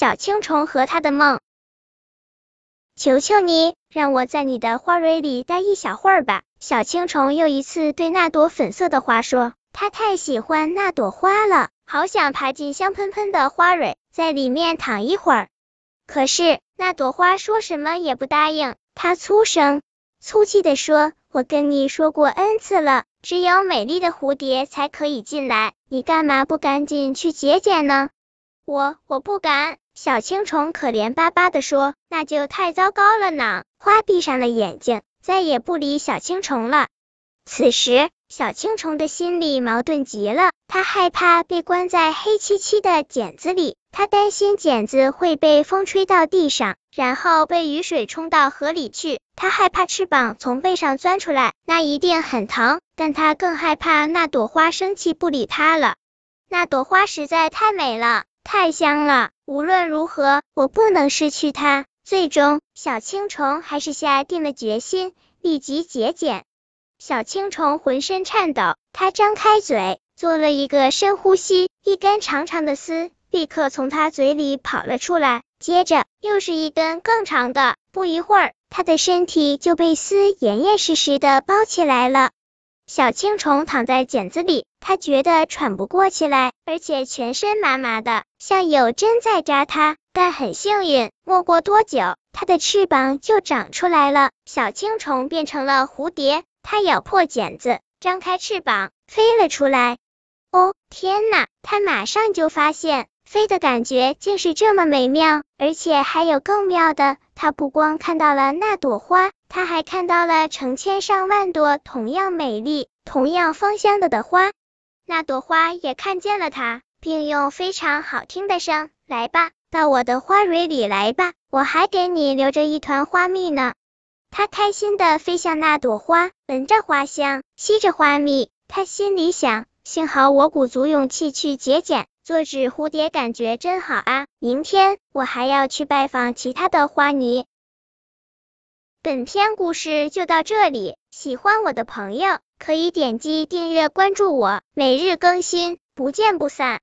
小青虫和他的梦。求求你，让我在你的花蕊里待一小会儿吧。小青虫又一次对那朵粉色的花说：“它太喜欢那朵花了，好想爬进香喷喷的花蕊，在里面躺一会儿。”可是那朵花说什么也不答应。它粗声粗气的说：“我跟你说过 n 次了，只有美丽的蝴蝶才可以进来，你干嘛不赶紧去解解呢？”我我不敢。小青虫可怜巴巴的说：“那就太糟糕了呢。”花闭上了眼睛，再也不理小青虫了。此时，小青虫的心里矛盾极了，它害怕被关在黑漆漆的茧子里，它担心茧子会被风吹到地上，然后被雨水冲到河里去。它害怕翅膀从背上钻出来，那一定很疼。但它更害怕那朵花生气不理它了。那朵花实在太美了。太香了，无论如何，我不能失去它。最终，小青虫还是下定了决心，立即节俭。小青虫浑身颤抖，它张开嘴，做了一个深呼吸，一根长长的丝立刻从它嘴里跑了出来，接着又是一根更长的。不一会儿，它的身体就被丝严严实实的包起来了。小青虫躺在茧子里，它觉得喘不过气来，而且全身麻麻的，像有针在扎它。但很幸运，没过多久，它的翅膀就长出来了。小青虫变成了蝴蝶，它咬破茧子，张开翅膀飞了出来。哦，天哪！它马上就发现。飞的感觉竟是这么美妙，而且还有更妙的。他不光看到了那朵花，他还看到了成千上万朵同样美丽、同样芳香的的花。那朵花也看见了他，并用非常好听的声：“来吧，到我的花蕊里来吧，我还给你留着一团花蜜呢。”他开心的飞向那朵花，闻着花香，吸着花蜜。他心里想：幸好我鼓足勇气去节俭。做纸蝴蝶感觉真好啊！明天我还要去拜访其他的花泥。本篇故事就到这里，喜欢我的朋友可以点击订阅关注我，每日更新，不见不散。